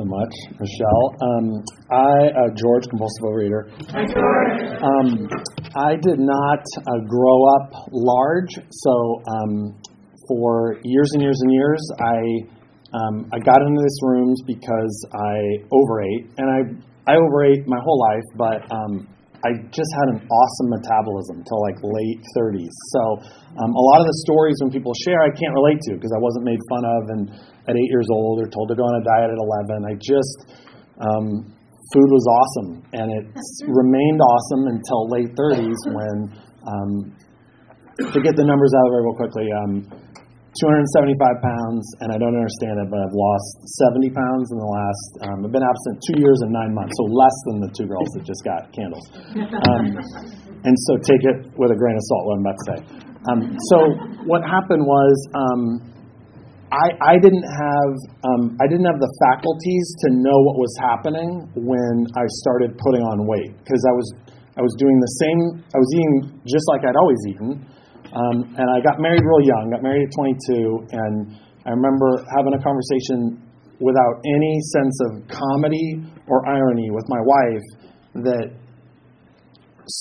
So much, Michelle. Um, I, uh, George, compulsive overeater. Hi, George. Um, I did not uh, grow up large, so um, for years and years and years, I um, I got into these rooms because I overate, and I I overate my whole life, but um, I just had an awesome metabolism till like late 30s. So um, a lot of the stories when people share, I can't relate to because I wasn't made fun of and at eight years old or told to go on a diet at 11. I just um, food was awesome, and it remained awesome until late 30s when um, to get the numbers out of it real quickly. Um, 275 pounds, and I don't understand it, but I've lost 70 pounds in the last. Um, I've been absent two years and nine months, so less than the two girls that just got candles. Um, and so take it with a grain of salt. What I'm about to say. Um, so what happened was. Um, I, I didn't have um, I didn't have the faculties to know what was happening when I started putting on weight because I was I was doing the same I was eating just like I'd always eaten, um, and I got married real young. Got married at 22, and I remember having a conversation without any sense of comedy or irony with my wife that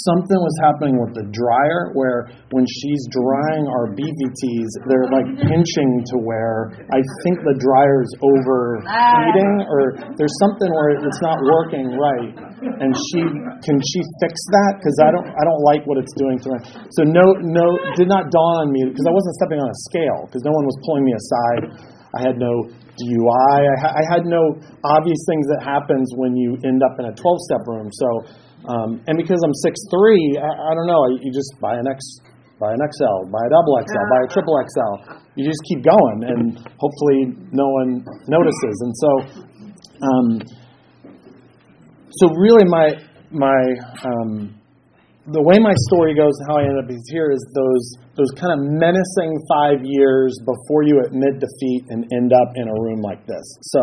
something was happening with the dryer where when she's drying our BVDs, they're like pinching to where I think the dryer's overheating ah. or there's something where it's not working right. And she can she fix that because I don't I don't like what it's doing to her. So no no did not dawn on me because I wasn't stepping on a scale because no one was pulling me aside. I had no DUI. I, ha- I had no obvious things that happens when you end up in a 12 step room. So um, and because I'm 6'3", I, I don't know, you just buy an X, buy an XL, buy a double XL, buy a triple XL. You just keep going, and hopefully no one notices. And so, um, so really, my my um, the way my story goes and how I ended up here is those those kind of menacing five years before you admit defeat and end up in a room like this. So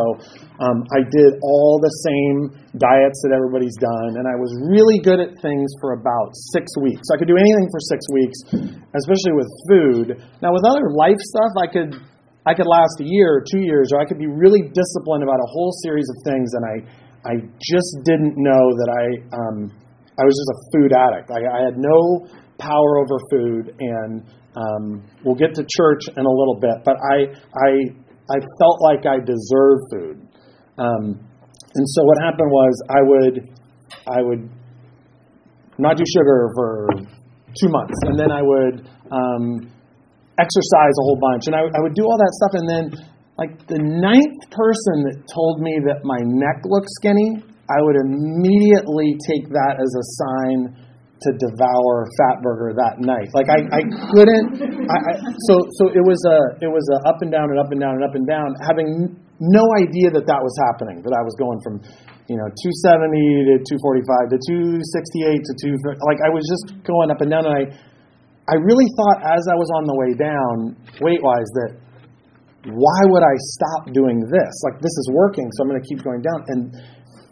um, I did all the same diets that everybody's done, and I was really good at things for about six weeks. I could do anything for six weeks, especially with food. Now with other life stuff, I could I could last a year or two years, or I could be really disciplined about a whole series of things, and I I just didn't know that I. Um, I was just a food addict. I, I had no power over food, and um, we'll get to church in a little bit. But I, I, I felt like I deserved food, um, and so what happened was I would, I would not do sugar for two months, and then I would um, exercise a whole bunch, and I, I would do all that stuff, and then like the ninth person that told me that my neck looked skinny I would immediately take that as a sign to devour Fatburger that night. Like I, I couldn't. I, I, so so it was a it was a up and down and up and down and up and down, having no idea that that was happening. That I was going from you know 270 to 245 to 268 to 2. Like I was just going up and down, and I I really thought as I was on the way down weight wise that why would I stop doing this? Like this is working, so I'm going to keep going down and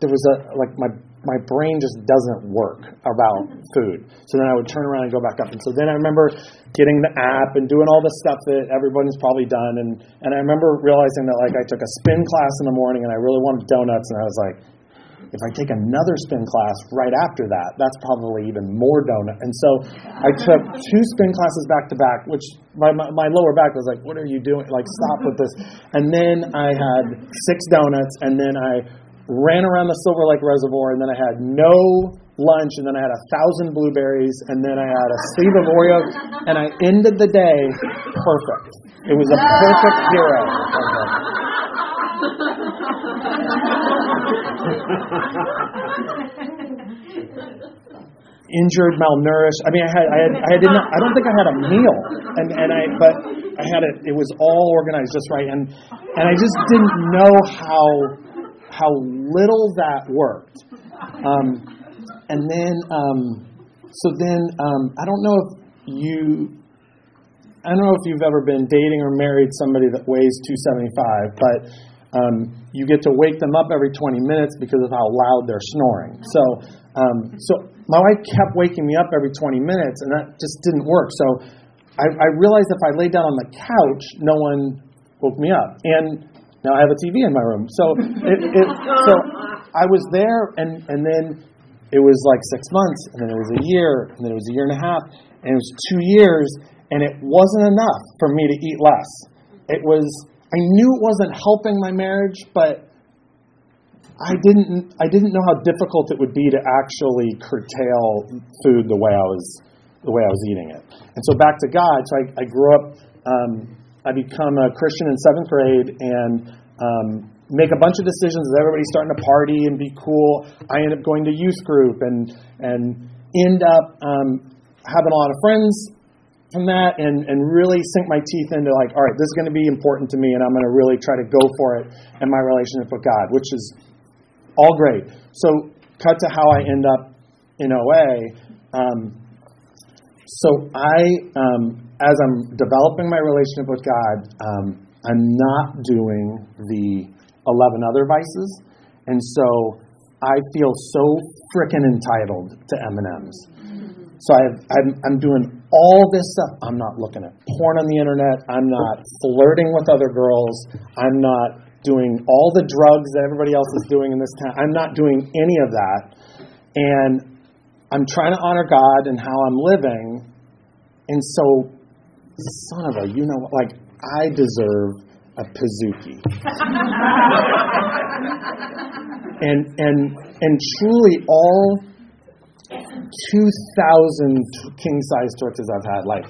there was a like my my brain just doesn't work about mm-hmm. food. So then I would turn around and go back up. And so then I remember getting the app and doing all the stuff that everybody's probably done. And and I remember realizing that like I took a spin class in the morning and I really wanted donuts and I was like, if I take another spin class right after that, that's probably even more donut. And so I took two spin classes back to back, which my, my, my lower back was like, what are you doing? Like, stop with this. And then I had six donuts, and then I ran around the Silver Lake Reservoir, and then I had no lunch, and then I had a thousand blueberries, and then I had a sleeve of Oreos, and I ended the day perfect. It was a perfect hero. Injured, malnourished. I mean, I had, I had, I did not. I don't think I had a meal, and and I, but I had it. It was all organized just right, and and I just didn't know how how little that worked. Um, and then, um, so then, um, I don't know if you, I don't know if you've ever been dating or married somebody that weighs 275, but um, you get to wake them up every 20 minutes because of how loud they're snoring. So, um, so my wife kept waking me up every 20 minutes, and that just didn't work. So I, I realized if I laid down on the couch, no one woke me up. And now I have a TV in my room. So, it, it, so I was there, and, and then it was like six months, and then it was a year, and then it was a year and a half, and it was two years, and it wasn't enough for me to eat less. It was, I knew it wasn't helping my marriage, but I didn't, I didn't know how difficult it would be to actually curtail food the way I was, the way I was eating it. And so back to God. So I, I grew up. Um, I become a Christian in seventh grade, and um, make a bunch of decisions everybody's starting to party and be cool. I end up going to youth group and and end up um, having a lot of friends from that and, and really sink my teeth into like, all right, this is going to be important to me and I'm going to really try to go for it in my relationship with God, which is all great. So cut to how I end up in OA. Um, so I, um, as I'm developing my relationship with God, um, I'm not doing the 11 other vices, and so I feel so freaking entitled to M&Ms. So I'm, I'm doing all this stuff. I'm not looking at porn on the internet. I'm not flirting with other girls. I'm not doing all the drugs that everybody else is doing in this town. I'm not doing any of that. And I'm trying to honor God and how I'm living. And so, son of a, you know, like, I deserve a Pizookie. and, and, and truly, all 2,000 king size tortillas I've had, like,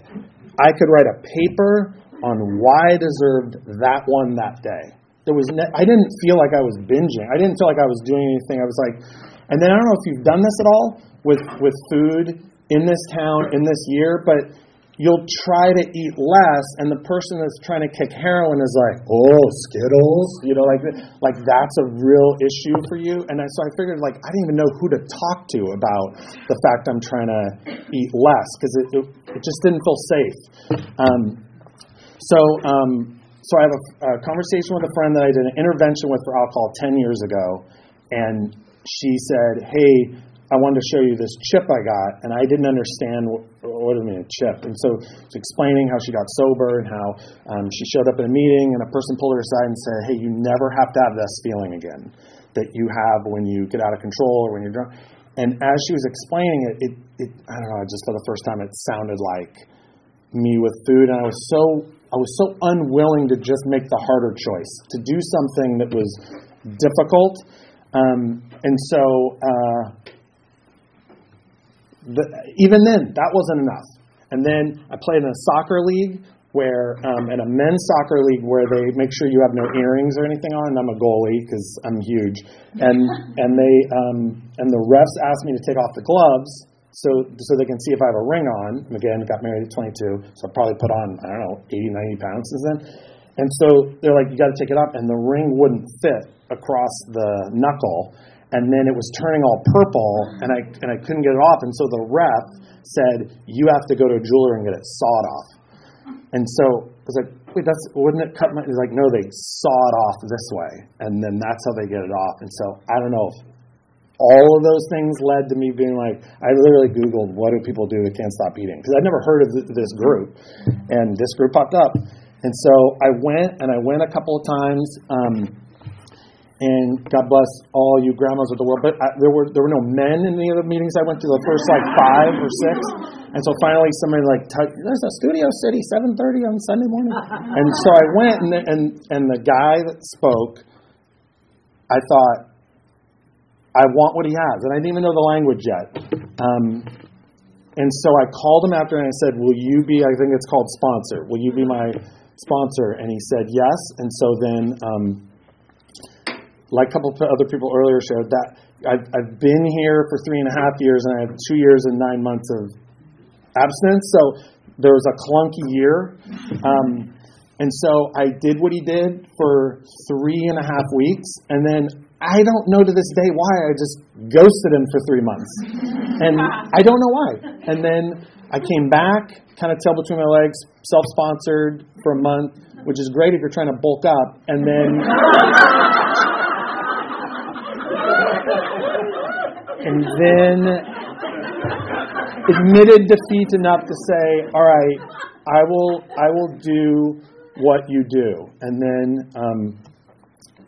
I could write a paper on why I deserved that one that day. There was ne- I didn't feel like I was binging. I didn't feel like I was doing anything. I was like, and then I don't know if you've done this at all with with food in this town in this year, but you'll try to eat less, and the person that's trying to kick heroin is like, oh, Skittles, you know, like like that's a real issue for you. And I, so I figured like I didn't even know who to talk to about the fact I'm trying to eat less because it, it, it just didn't feel safe. Um, so um, so I have a, a conversation with a friend that I did an intervention with for alcohol 10 years ago, and she said, Hey, I wanted to show you this chip I got, and I didn't understand what, what you mean a chip. And so she's explaining how she got sober and how um, she showed up at a meeting, and a person pulled her aside and said, Hey, you never have to have this feeling again that you have when you get out of control or when you're drunk. And as she was explaining it, it, it I don't know, just for the first time, it sounded like me with food, and I was so I was so unwilling to just make the harder choice, to do something that was difficult. Um, and so, uh, the, even then, that wasn't enough. And then I played in a soccer league where, um, in a men's soccer league where they make sure you have no earrings or anything on. And I'm a goalie because I'm huge. And and they um, and the refs asked me to take off the gloves so so they can see if I have a ring on. Again, got married at 22, so I probably put on I don't know 80, 90 pounds since then. And so they're like, you got to take it off, and the ring wouldn't fit across the knuckle, and then it was turning all purple, and I and I couldn't get it off, and so the ref said, you have to go to a jeweler and get it sawed off. And so I was like, wait, that's wouldn't it cut my? He's like, no, they saw it off this way, and then that's how they get it off. And so I don't know if all of those things led to me being like, I literally Googled what do people do that can't stop eating because I'd never heard of th- this group, and this group popped up, and so I went and I went a couple of times. Um, and God bless all you grandmas of the world. But I, there were there were no men in any of the meetings I went to. The first like five or six, and so finally somebody like, "There's a Studio City, 7:30 on Sunday morning." And so I went, and and and the guy that spoke, I thought, I want what he has. And I didn't even know the language yet. Um, and so I called him after and I said, Will you be, I think it's called sponsor, will you be my sponsor? And he said, Yes. And so then, um, like a couple of other people earlier shared, that I've, I've been here for three and a half years and I have two years and nine months of abstinence. So there was a clunky year. Um, and so I did what he did for three and a half weeks. And then I don't know to this day why I just ghosted him for three months, and I don't know why. And then I came back, kind of tail between my legs, self-sponsored for a month, which is great if you're trying to bulk up, and then. And then admitted defeat enough to say, "All right, I will, I will do what you do." And then um,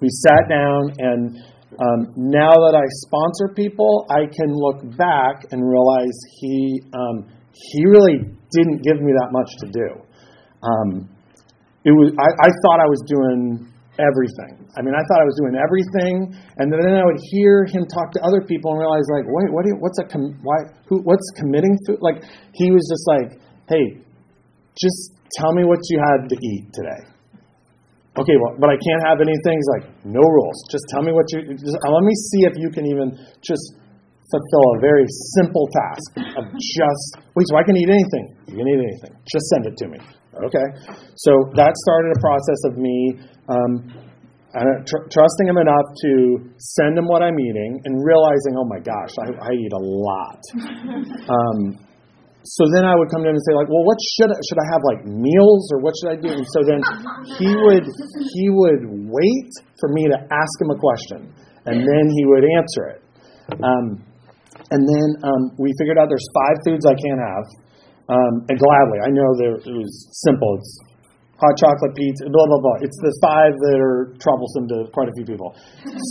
we sat down, and um, now that I sponsor people, I can look back and realize he um, he really didn't give me that much to do. Um, it was I, I thought I was doing everything. I mean, I thought I was doing everything, and then I would hear him talk to other people and realize, like, wait, what? You, what's a com- why? Who? What's committing food? Like, he was just like, hey, just tell me what you had to eat today. Okay, well, but I can't have anything. He's like, no rules. Just tell me what you. Just, uh, let me see if you can even just fulfill a very simple task of just wait. So I can eat anything. You can eat anything. Just send it to me. Okay. So that started a process of me um, tr- trusting him enough to send him what I'm eating and realizing, oh my gosh, I, I eat a lot. um, so then I would come to him and say, like, well, what should I, should I have like meals or what should I do? And so then he would he would wait for me to ask him a question, and then he would answer it. Um, and then um, we figured out there's five foods I can't have. Um, and gladly, I know there, it was simple. It's hot chocolate pizza, blah blah blah. It's the five that are troublesome to quite a few people.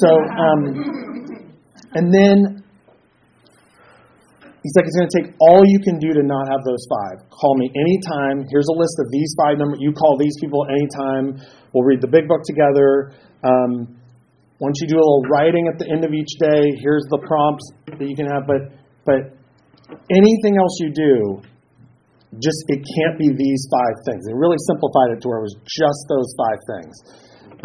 So, um, and then he's like, it's going to take all you can do to not have those five. Call me anytime. Here's a list of these five numbers. You call these people anytime. We'll read the big book together. Um, once you do a little writing at the end of each day, here's the prompts that you can have. But but anything else you do just it can't be these five things. It really simplified it to where it was just those five things.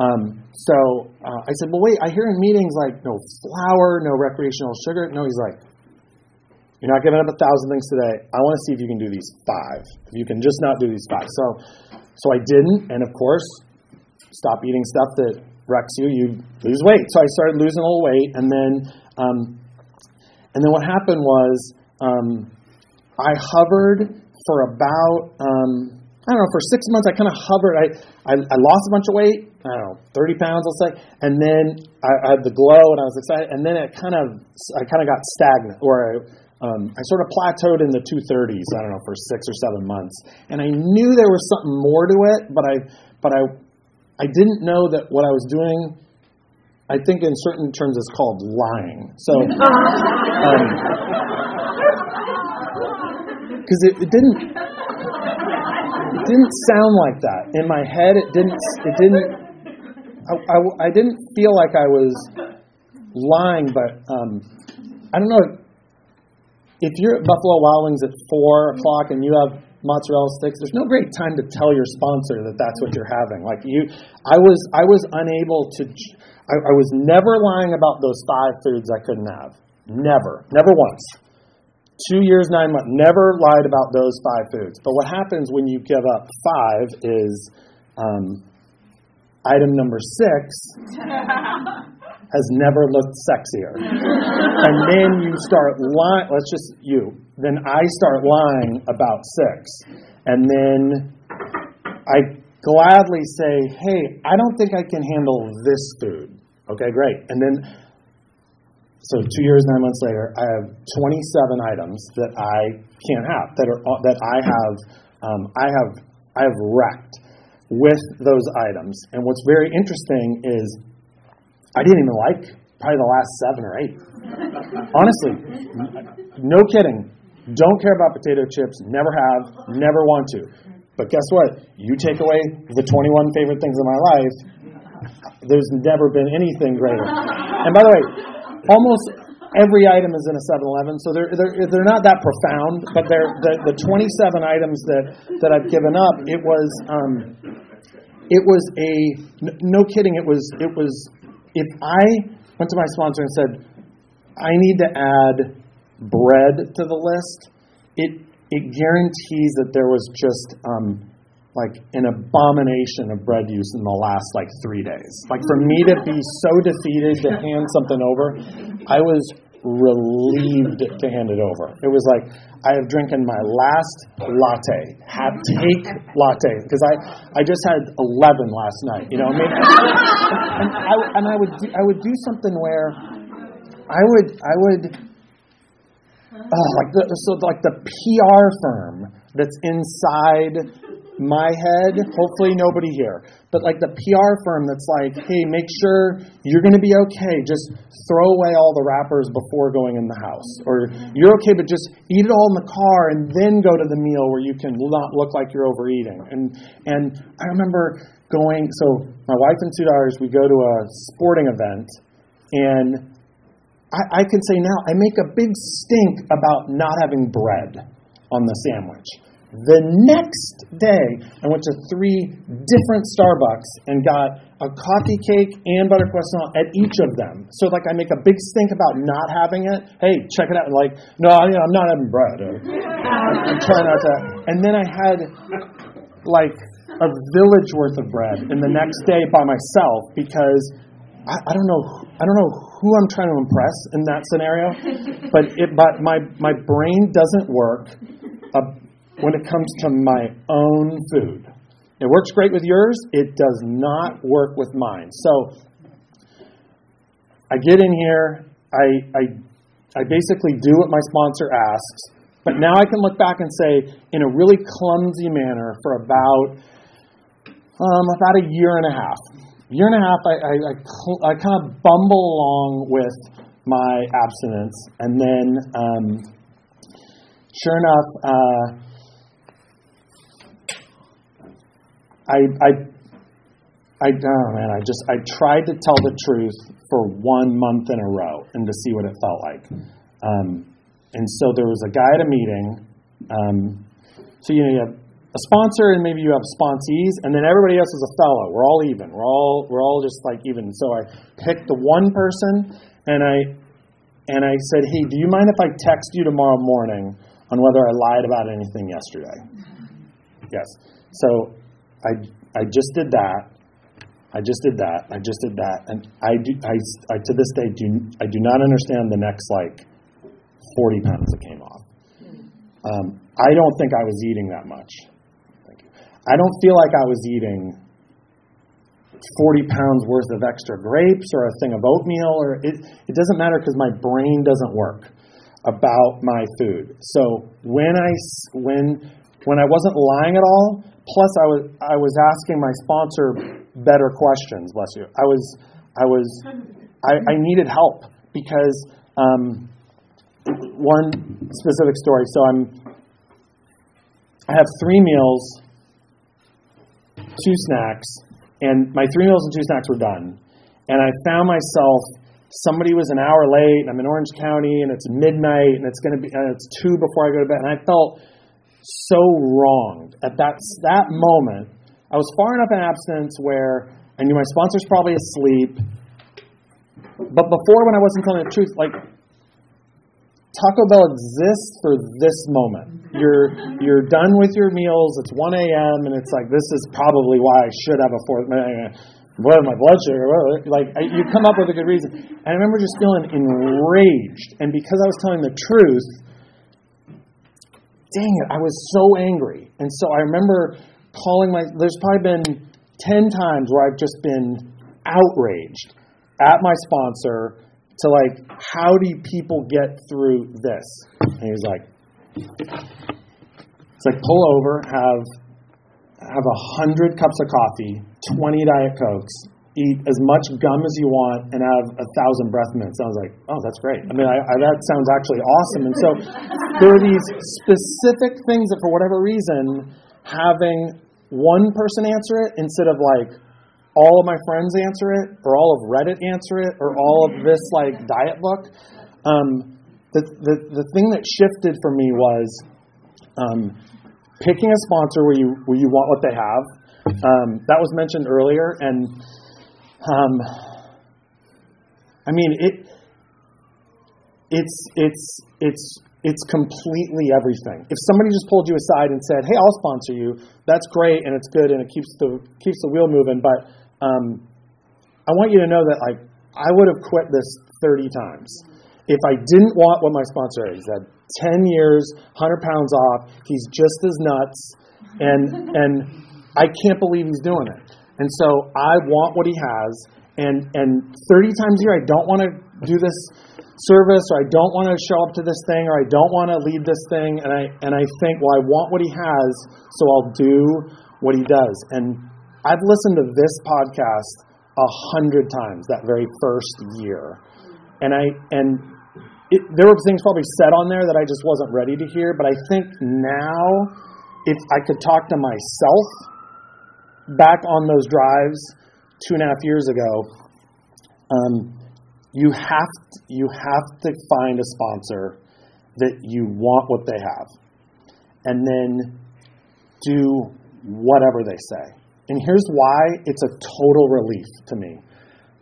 Um, so uh, I said, well, wait. I hear in meetings like no flour, no recreational sugar. No, he's like, you're not giving up a thousand things today. I want to see if you can do these five. If you can just not do these five. So, so I didn't, and of course, stop eating stuff that wrecks you. You lose weight. So I started losing a little weight, and then, um, and then what happened was um, I hovered for about um, I don't know for six months. I kind of hovered. I, I I lost a bunch of weight. I don't know, thirty pounds, I'll say, and then I, I had the glow and I was excited, and then it kind of I kind of got stagnant, or I, um, I sort of plateaued in the 230s. I don't know for six or seven months, and I knew there was something more to it, but I but I I didn't know that what I was doing. I think in certain terms it's called lying. So. Um, because it, it didn't it didn't sound like that in my head. It didn't it didn't I, I, I didn't feel like I was lying, but um, I don't know. If you're at Buffalo Wild Wings at four o'clock and you have mozzarella sticks, there's no great time to tell your sponsor that that's what you're having. Like you, I was I was unable to. I, I was never lying about those five foods I couldn't have. Never, never once two years, nine months, never lied about those five foods. But what happens when you give up five is um, item number six has never looked sexier. and then you start lying, let's just, you, then I start lying about six. And then I gladly say, hey, I don't think I can handle this food. Okay, great. And then so two years, nine months later, I have 27 items that I can't have that are that I have um, I have I have wrecked with those items. And what's very interesting is I didn't even like probably the last seven or eight. Honestly, no kidding. Don't care about potato chips. Never have. Never want to. But guess what? You take away the 21 favorite things in my life. There's never been anything greater. And by the way, almost every item is in a 7-Eleven, so they're, they're, they're not that profound, but they're, the, the 27 items that, that I've given up, it was, um, it was a, no kidding, it was, it was, if I went to my sponsor and said, I need to add bread to the list, it, it guarantees that there was just, um, like an abomination of bread use in the last like three days. Like for me to be so defeated to hand something over, I was relieved to hand it over. It was like I have drinking my last latte, have take latte because I I just had eleven last night. You know, I mean, and, I and I would do, I would do something where I would I would oh, like the so like the PR firm that's inside my head, hopefully nobody here, but like the PR firm that's like, hey, make sure you're going to be okay. Just throw away all the wrappers before going in the house. Or you're okay, but just eat it all in the car and then go to the meal where you can not look like you're overeating. And, and I remember going, so my wife and two daughters, we go to a sporting event and I, I can say now I make a big stink about not having bread on the sandwich. The next day, I went to three different Starbucks and got a coffee cake and butter croissant at each of them. So, like, I make a big stink about not having it. Hey, check it out. Like, no, I, I'm not having bread. I'm trying not to. And then I had like a village worth of bread, and the next day by myself because I, I don't know. I don't know who I'm trying to impress in that scenario, but it. But my my brain doesn't work. Uh, when it comes to my own food. It works great with yours, it does not work with mine. So I get in here, I, I, I basically do what my sponsor asks, but now I can look back and say, in a really clumsy manner, for about um, about a year and a half. Year and a half, I, I, I, cl- I kind of bumble along with my abstinence, and then, um, sure enough, uh, I, I, I, oh man, I just, I tried to tell the truth for one month in a row and to see what it felt like. Um, and so there was a guy at a meeting. Um, so you know, you have a sponsor and maybe you have sponsees, and then everybody else is a fellow. We're all even. We're all we're all just like even. So I picked the one person, and I and I said, "Hey, do you mind if I text you tomorrow morning on whether I lied about anything yesterday?" Yes. So I, I just did that. I just did that. I just did that. And I, do, I, I to this day do I do not understand the next like 40 pounds that came off. Um, I don't think I was eating that much. I don't feel like I was eating 40 pounds worth of extra grapes or a thing of oatmeal or it, it doesn't matter because my brain doesn't work about my food. So when I when when I wasn't lying at all, Plus, I was I was asking my sponsor better questions. Bless you. I was I was I, I needed help because um, one specific story. So I'm I have three meals, two snacks, and my three meals and two snacks were done. And I found myself somebody was an hour late. I'm in Orange County, and it's midnight, and it's going to be and it's two before I go to bed. And I felt so wronged at that that moment. I was far enough in abstinence where I knew my sponsor's probably asleep. But before, when I wasn't telling the truth, like Taco Bell exists for this moment. You're you're done with your meals. It's 1 a.m. and it's like this is probably why I should have a fourth. Uh, what my blood sugar? Like you come up with a good reason. And I remember just feeling enraged, and because I was telling the truth, dang it, I was so angry. And so I remember calling my, there's probably been 10 times where I've just been outraged at my sponsor to like, how do people get through this? And he was like, it's like pull over, have have a hundred cups of coffee, twenty diet cokes, eat as much gum as you want and have a thousand breath mints. I was like, oh, that's great. I mean, I, I, that sounds actually awesome. And so there are these specific things that, for whatever reason, having one person answer it instead of like all of my friends answer it, or all of Reddit answer it, or all of this like diet book. Um, the, the, the thing that shifted for me was um, picking a sponsor where you where you want what they have. Um, that was mentioned earlier, and um, I mean, it, it's, it's, it's it's completely everything. If somebody just pulled you aside and said, "Hey, I'll sponsor you," that's great and it's good and it keeps the keeps the wheel moving. But um, I want you to know that like I would have quit this 30 times if I didn't want what my sponsor is. Had 10 years, 100 pounds off. He's just as nuts, and and I can't believe he's doing it. And so I want what he has, and and 30 times a year I don't want to do this service or I don't want to show up to this thing or I don't want to lead this thing. And I and I think well I want what he has so I'll do what he does. And I've listened to this podcast a hundred times that very first year. And I and it, there were things probably said on there that I just wasn't ready to hear but I think now if I could talk to myself back on those drives two and a half years ago um, you have to, you have to find a sponsor that you want what they have, and then do whatever they say. And here's why it's a total relief to me,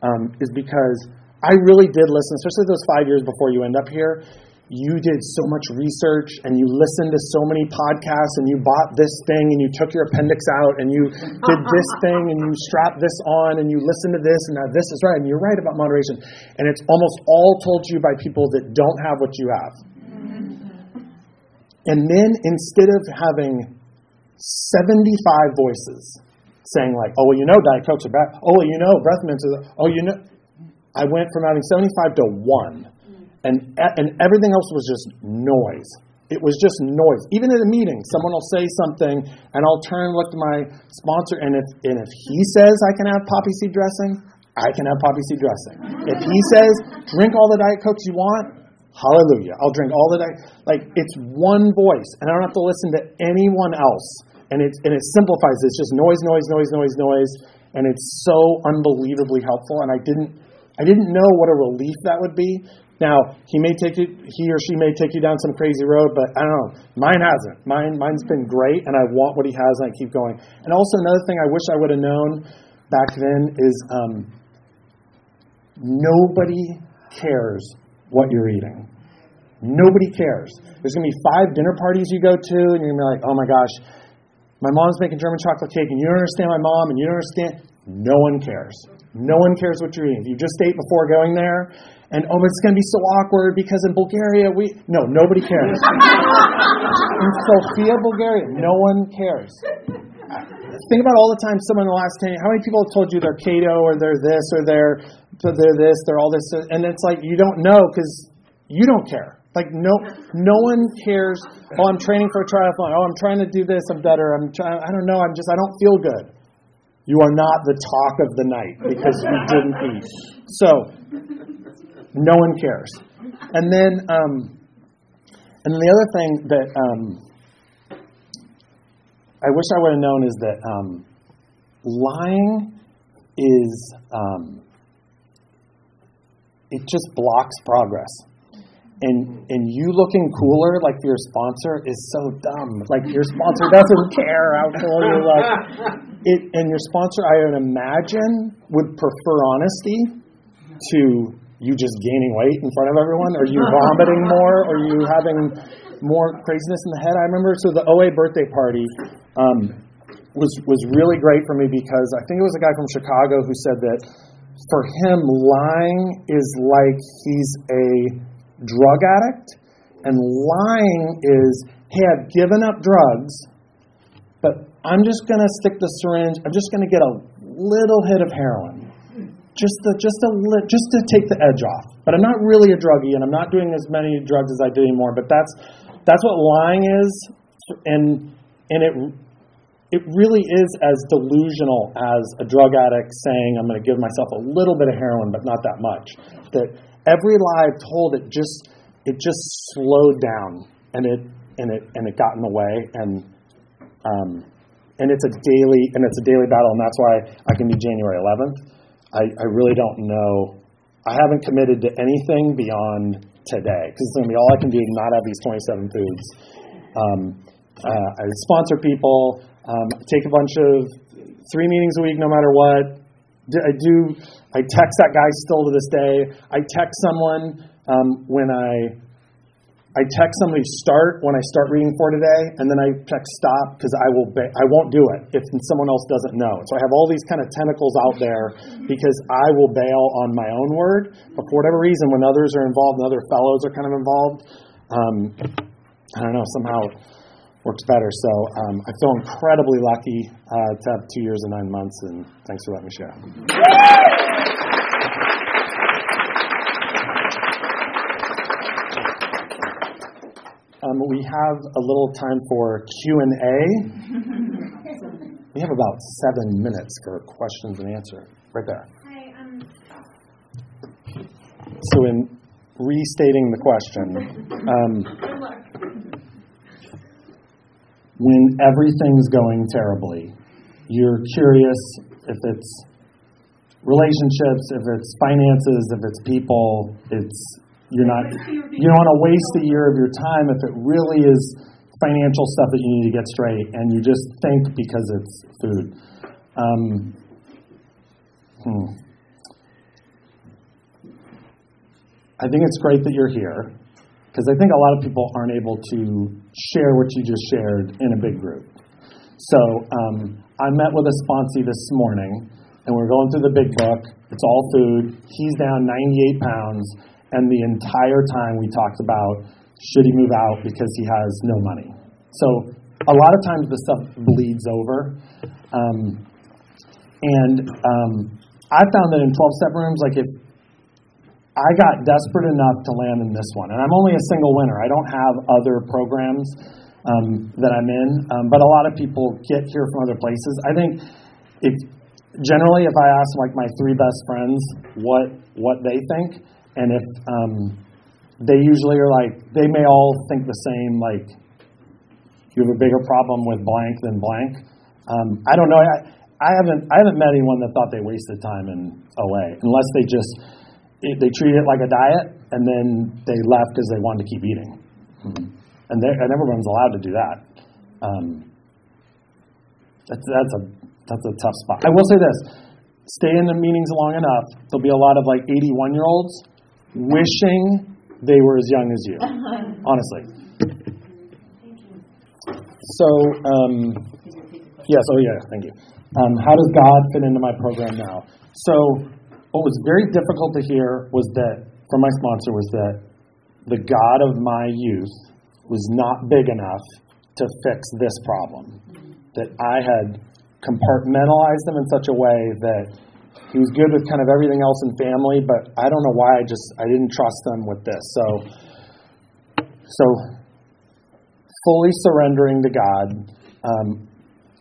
um, is because I really did listen, especially those five years before you end up here you did so much research and you listened to so many podcasts and you bought this thing and you took your appendix out and you did this thing and you strapped this on and you listened to this and now this is right and you're right about moderation. And it's almost all told to you by people that don't have what you have. Mm-hmm. And then instead of having 75 voices saying like oh well you know diet cokes are bad. Oh well you know breath mints are oh you know i went from having 75 to 1 and and everything else was just noise. It was just noise. Even at a meeting, someone will say something, and I'll turn and look to my sponsor, and if and if he says I can have poppy seed dressing, I can have poppy seed dressing. If he says drink all the diet cokes you want, hallelujah, I'll drink all the diet. Like it's one voice, and I don't have to listen to anyone else. And it and it simplifies. It's just noise, noise, noise, noise, noise, and it's so unbelievably helpful. And I didn't I didn't know what a relief that would be now, he may take you, he or she may take you down some crazy road, but I don't know. Mine hasn't. Mine, mine's been great, and I want what he has, and I keep going. And also, another thing I wish I would have known back then is um, nobody cares what you're eating. Nobody cares. There's going to be five dinner parties you go to, and you're going to be like, oh my gosh, my mom's making German chocolate cake, and you don't understand my mom, and you don't understand. No one cares. No one cares what you're eating. If you just ate before going there, and oh, it's going to be so awkward because in Bulgaria we no nobody cares. in Sofia, Bulgaria, no one cares. Think about all the time someone in the last ten. How many people have told you they're keto or they're this or they're they're this, they're all this, and it's like you don't know because you don't care. Like no, no one cares. Oh, I'm training for a triathlon. Oh, I'm trying to do this. I'm better. I'm trying. I don't know. I'm just. I don't feel good. You are not the talk of the night because you didn't eat. So no one cares. And then, um, and the other thing that um, I wish I would have known is that um, lying is um, it just blocks progress. And and you looking cooler like your sponsor is so dumb. Like your sponsor doesn't care how cool you look. It and your sponsor, I would imagine, would prefer honesty to you just gaining weight in front of everyone? Are you vomiting more? Are you having more craziness in the head? I remember so the OA birthday party um, was was really great for me because I think it was a guy from Chicago who said that for him lying is like he's a drug addict, and lying is hey I've given up drugs, but I'm just to stick the syringe. I'm just to get a little hit of heroin just to, just to just to take the edge off. But I'm not really a druggie, and I'm not doing as many drugs as I did anymore. But that's that's what lying is, and and it it really is as delusional as a drug addict saying I'm going to give myself a little bit of heroin, but not that much. That every lie I've told it just it just slowed down, and it and it and it got in the way, and um, and it's a daily and it's a daily battle, and that's why I can do January 11th I, I really don't know. I haven't committed to anything beyond today because it's going to be all I can do to not have these 27 foods. Um, uh, I sponsor people, um, take a bunch of three meetings a week, no matter what. I do. I text that guy still to this day. I text someone um, when I. I text somebody start when I start reading for today, and then I check stop because I will ba- I won't do it if someone else doesn't know. So I have all these kind of tentacles out there because I will bail on my own word. But for whatever reason, when others are involved and other fellows are kind of involved, um, I don't know somehow it works better. So um, I feel incredibly lucky uh, to have two years and nine months, and thanks for letting me share. Um, we have a little time for Q and A. we have about seven minutes for questions and answer. Right there. Hi, um, So, in restating the question, um, when everything's going terribly, you're curious if it's relationships, if it's finances, if it's people. It's you're not you don't want to waste a year of your time if it really is financial stuff that you need to get straight, and you just think because it's food. Um, hmm. I think it's great that you're here because I think a lot of people aren't able to share what you just shared in a big group. So um, I met with a sponsee this morning, and we're going through the big book. It's all food. He's down 98 pounds, and the entire time we talked about should he move out because he has no money. So a lot of times the stuff bleeds over. Um, and um, I found that in 12 step rooms, like if I got desperate enough to land in this one, and I'm only a single winner. I don't have other programs um, that I'm in, um, but a lot of people get here from other places. I think if generally, if I ask like my three best friends what what they think, and if um, they usually are like they may all think the same, like you have a bigger problem with blank than blank. Um, I don't know. I, I haven't I haven't met anyone that thought they wasted time in OA unless they just it, they treat it like a diet and then they left because they wanted to keep eating. And, and everyone's allowed to do that. Um, that's, that's, a, that's a tough spot. I will say this stay in the meetings long enough, there'll be a lot of like 81 year olds wishing they were as young as you, honestly. So, um, yes, oh yeah, thank you. Um, how does God fit into my program now? So, what was very difficult to hear was that from my sponsor was that the God of my youth was not big enough to fix this problem. That I had compartmentalized them in such a way that he was good with kind of everything else in family, but I don't know why I just I didn't trust him with this. So so fully surrendering to God um,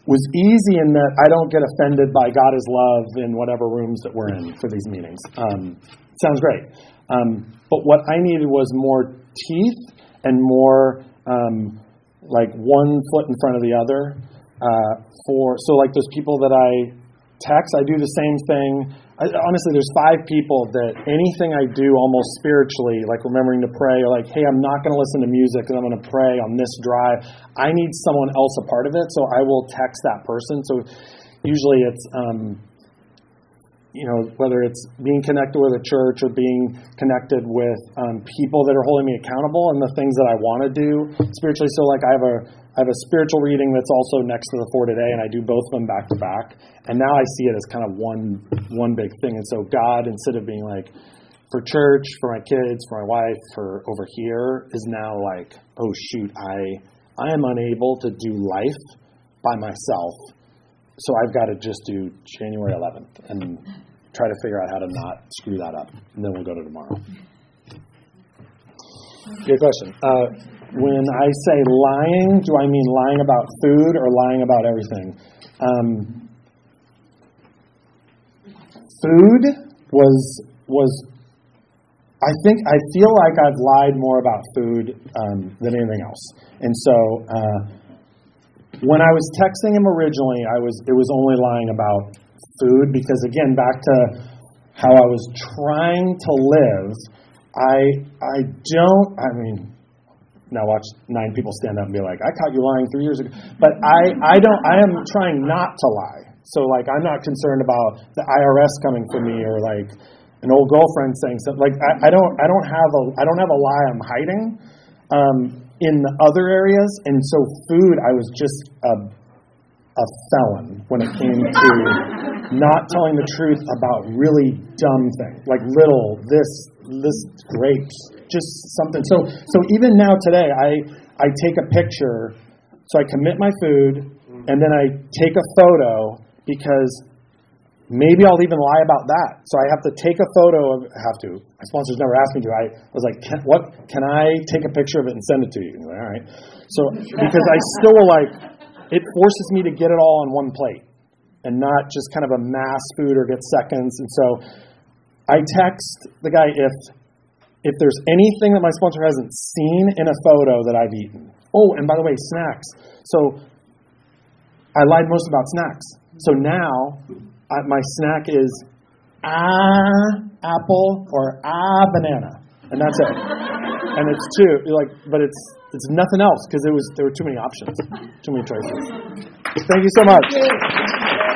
was easy in that I don't get offended by God is love in whatever rooms that we're in for these meetings. Um, sounds great. Um, but what I needed was more teeth and more um, like one foot in front of the other. Uh, for so like those people that I text, I do the same thing. I, honestly, there's five people that anything I do almost spiritually, like remembering to pray, or like, hey, I'm not going to listen to music and I'm going to pray on this drive. I need someone else a part of it, so I will text that person. So usually it's, um, you know, whether it's being connected with a church or being connected with um, people that are holding me accountable and the things that I want to do spiritually. So, like, I have a I have a spiritual reading that's also next to the For Today, and I do both of them back to back. And now I see it as kind of one one big thing. And so God, instead of being like for church, for my kids, for my wife, for over here, is now like, oh shoot, I I am unable to do life by myself, so I've got to just do January 11th and try to figure out how to not screw that up, and then we'll go to tomorrow. Good question. Uh, when I say lying, do I mean lying about food or lying about everything? Um, food was was I think I feel like I've lied more about food um, than anything else, and so uh, when I was texting him originally, I was it was only lying about food because again back to how I was trying to live. I I don't I mean now watch nine people stand up and be like, I caught you lying three years ago. But I, I don't I am trying not to lie. So like I'm not concerned about the IRS coming for me or like an old girlfriend saying something like I, I don't I don't have a I don't have a lie I'm hiding. um, in the other areas, and so food, I was just a, a felon when it came to not telling the truth about really dumb things, like little this this grapes, just something. So so even now today, I I take a picture, so I commit my food, mm-hmm. and then I take a photo because maybe I'll even lie about that. So I have to take a photo of. I have to. My sponsors never asked me to. I was like, can, "What? Can I take a picture of it and send it to you?" Like, all right. So because I still like, it forces me to get it all on one plate and not just kind of a mass food or get seconds. And so I text the guy if if there's anything that my sponsor hasn't seen in a photo that I've eaten. Oh, and by the way, snacks. So I lied most about snacks. So now I, my snack is ah apple or ah banana, and that's it. and it's two like, but it's it's nothing else because it was there were too many options, too many choices. Thank you so much.